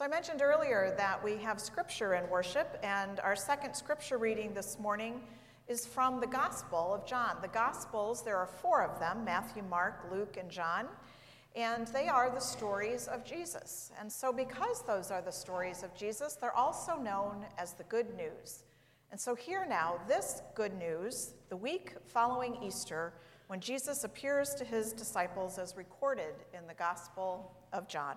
So, I mentioned earlier that we have scripture in worship, and our second scripture reading this morning is from the Gospel of John. The Gospels, there are four of them Matthew, Mark, Luke, and John, and they are the stories of Jesus. And so, because those are the stories of Jesus, they're also known as the good news. And so, here now, this good news, the week following Easter, when Jesus appears to his disciples as recorded in the Gospel of John.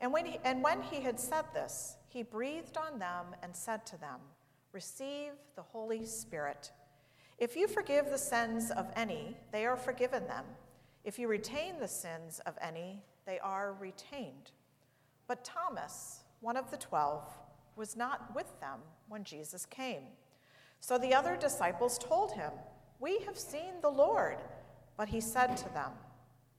And when, he, and when he had said this, he breathed on them and said to them, Receive the Holy Spirit. If you forgive the sins of any, they are forgiven them. If you retain the sins of any, they are retained. But Thomas, one of the twelve, was not with them when Jesus came. So the other disciples told him, We have seen the Lord. But he said to them,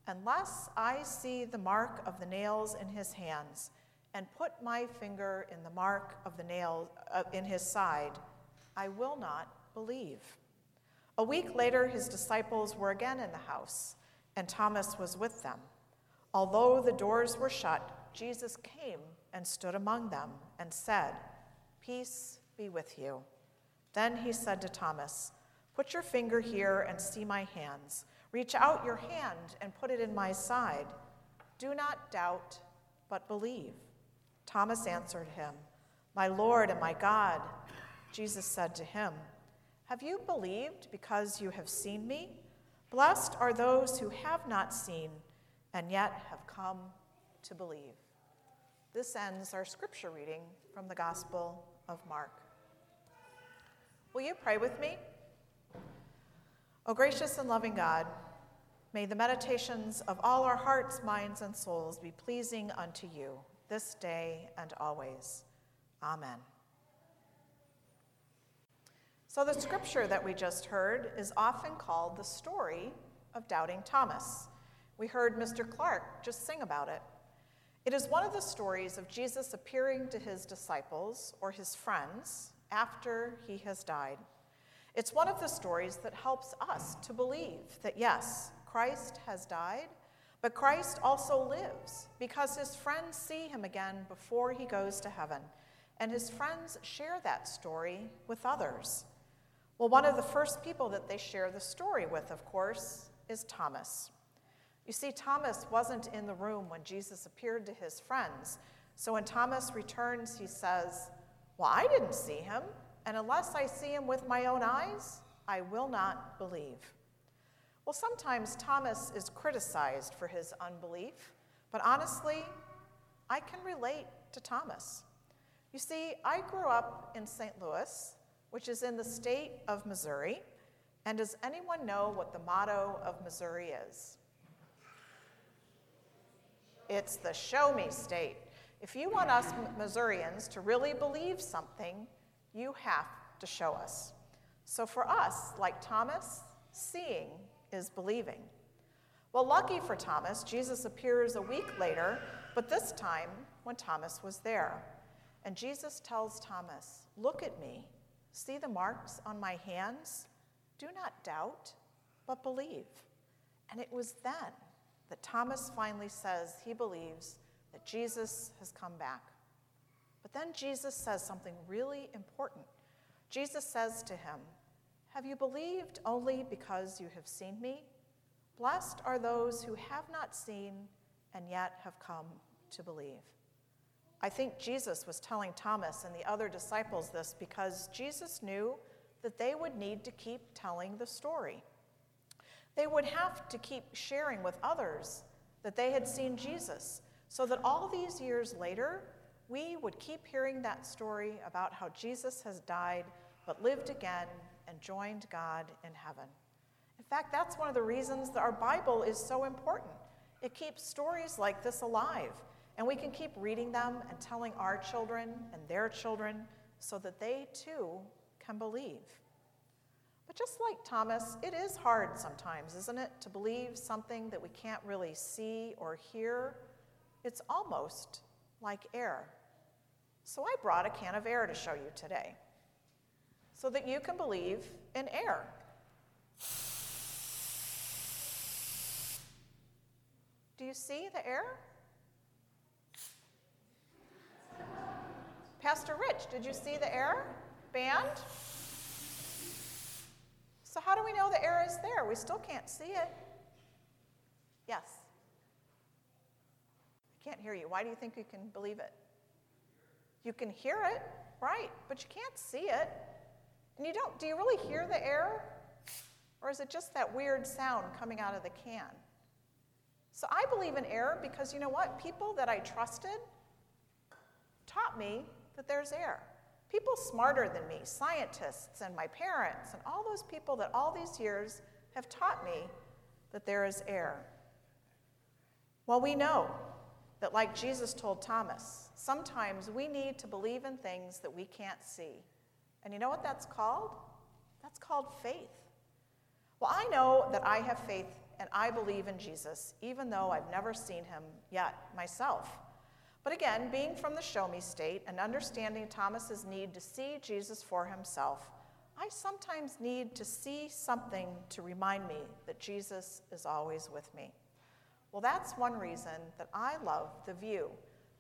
Unless I see the mark of the nails in his hands, and put my finger in the mark of the nail uh, in his side, I will not believe. A week later, his disciples were again in the house, and Thomas was with them. Although the doors were shut, Jesus came and stood among them and said, Peace be with you. Then he said to Thomas, Put your finger here and see my hands Reach out your hand and put it in my side. Do not doubt, but believe. Thomas answered him, My Lord and my God. Jesus said to him, Have you believed because you have seen me? Blessed are those who have not seen and yet have come to believe. This ends our scripture reading from the Gospel of Mark. Will you pray with me? O gracious and loving God, may the meditations of all our hearts, minds, and souls be pleasing unto you this day and always. Amen. So, the scripture that we just heard is often called the story of Doubting Thomas. We heard Mr. Clark just sing about it. It is one of the stories of Jesus appearing to his disciples or his friends after he has died. It's one of the stories that helps us to believe that, yes, Christ has died, but Christ also lives because his friends see him again before he goes to heaven, and his friends share that story with others. Well, one of the first people that they share the story with, of course, is Thomas. You see, Thomas wasn't in the room when Jesus appeared to his friends. So when Thomas returns, he says, Well, I didn't see him and unless I see him with my own eyes, I will not believe. Well, sometimes Thomas is criticized for his unbelief, but honestly, I can relate to Thomas. You see, I grew up in St. Louis, which is in the state of Missouri, and does anyone know what the motto of Missouri is? It's the show me state. If you want us Missourians to really believe something, you have to show us. So for us, like Thomas, seeing is believing. Well, lucky for Thomas, Jesus appears a week later, but this time when Thomas was there. And Jesus tells Thomas, Look at me. See the marks on my hands? Do not doubt, but believe. And it was then that Thomas finally says he believes that Jesus has come back. But then Jesus says something really important. Jesus says to him, Have you believed only because you have seen me? Blessed are those who have not seen and yet have come to believe. I think Jesus was telling Thomas and the other disciples this because Jesus knew that they would need to keep telling the story. They would have to keep sharing with others that they had seen Jesus so that all these years later, we would keep hearing that story about how Jesus has died but lived again and joined God in heaven. In fact, that's one of the reasons that our Bible is so important. It keeps stories like this alive, And we can keep reading them and telling our children and their children so that they too can believe. But just like Thomas, it is hard sometimes, isn't it, to believe something that we can't really see or hear? It's almost like air. So I brought a can of air to show you today so that you can believe in air. Do you see the air? Pastor Rich, did you see the air band? So, how do we know the air is there? We still can't see it. Yes. I can't hear you. Why do you think you can believe it? You can hear it, right, but you can't see it. And you don't, do you really hear the air? Or is it just that weird sound coming out of the can? So I believe in air because you know what? People that I trusted taught me that there's air. People smarter than me, scientists and my parents, and all those people that all these years have taught me that there is air. Well, we know that, like Jesus told Thomas, sometimes we need to believe in things that we can't see. And you know what that's called? That's called faith. Well, I know that I have faith and I believe in Jesus, even though I've never seen him yet myself. But again, being from the show me state and understanding Thomas's need to see Jesus for himself, I sometimes need to see something to remind me that Jesus is always with me. Well, that's one reason that I love the view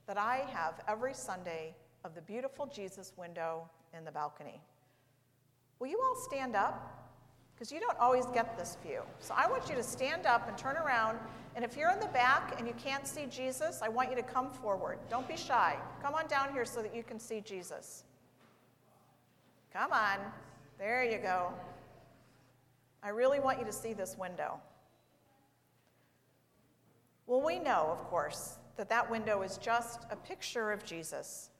that I have every Sunday of the beautiful Jesus window in the balcony. Will you all stand up? because you don't always get this view. So I want you to stand up and turn around. And if you're in the back and you can't see Jesus, I want you to come forward. Don't be shy. Come on down here so that you can see Jesus. Come on. There you go. I really want you to see this window. Well, we know, of course, that that window is just a picture of Jesus.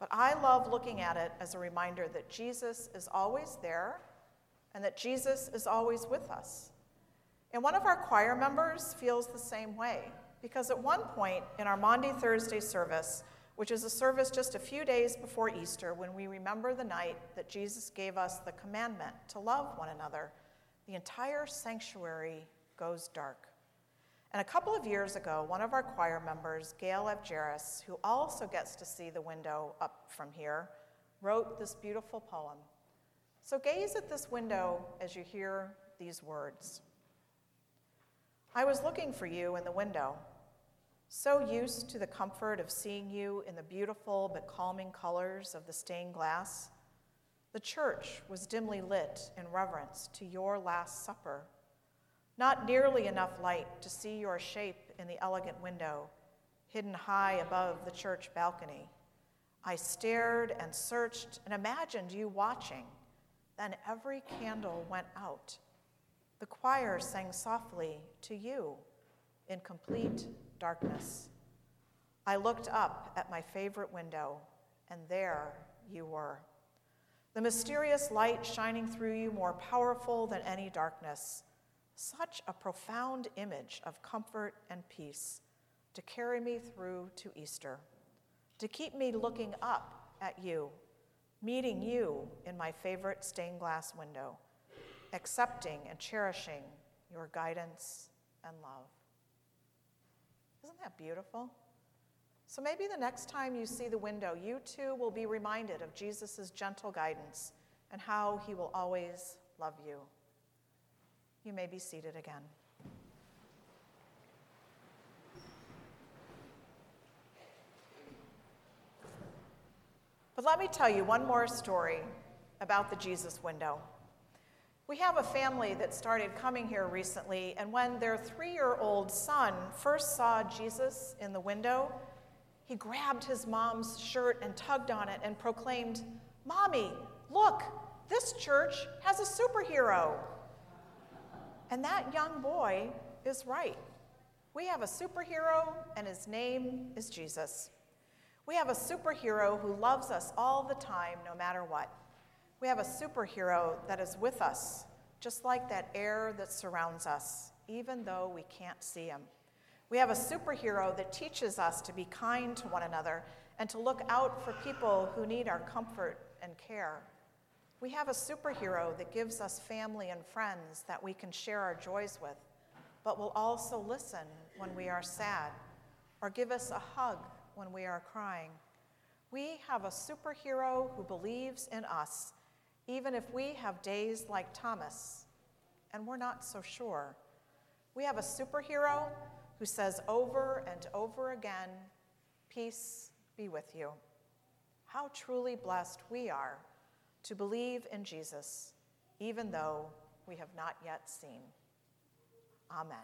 But I love looking at it as a reminder that Jesus is always there and that Jesus is always with us. And one of our choir members feels the same way because at one point in our Maundy Thursday service, which is a service just a few days before Easter when we remember the night that Jesus gave us the commandment to love one another, the entire sanctuary goes dark. And a couple of years ago, one of our choir members, Gail Evgeris, who also gets to see the window up from here, wrote this beautiful poem so gaze at this window as you hear these words. I was looking for you in the window, so used to the comfort of seeing you in the beautiful but calming colors of the stained glass. The church was dimly lit in reverence to your Last Supper. Not nearly enough light to see your shape in the elegant window, hidden high above the church balcony. I stared and searched and imagined you watching then every candle went out. The choir sang softly to you in complete darkness. I looked up at my favorite window, and there you were. The mysterious light shining through you, more powerful than any darkness. Such a profound image of comfort and peace to carry me through to Easter, to keep me looking up at you meeting you in my favorite stained glass window, accepting and cherishing your guidance and love. Isn't that beautiful? So maybe the next time you see the window, you too will be reminded of Jesus' gentle guidance and how he will always love you. You may be seated again. But let me tell you one more story about the Jesus window. We have a family that started coming here recently, and when their three year old son first saw Jesus in the window, he grabbed his mom's shirt and tugged on it and proclaimed, Mommy, look, this church has a superhero. And that young boy is right. We have a superhero, and his name is Jesus. We have a superhero who loves us all the time, no matter what. We have a superhero that is with us, just like that air that surrounds us, even though we can't see him. We have a superhero that teaches us to be kind to one another and to look out for people who need our comfort and care. We have a superhero that gives us family and friends that we can share our joys with, but will also listen when we are sad or give us a hug when we are crying. We have a superhero who believes in us, even if we have days like Thomas and we're not so sure. We have a superhero who says over and over again, Peace be with you. How truly blessed we are to believe in Jesus, even though we have not yet seen. Amen.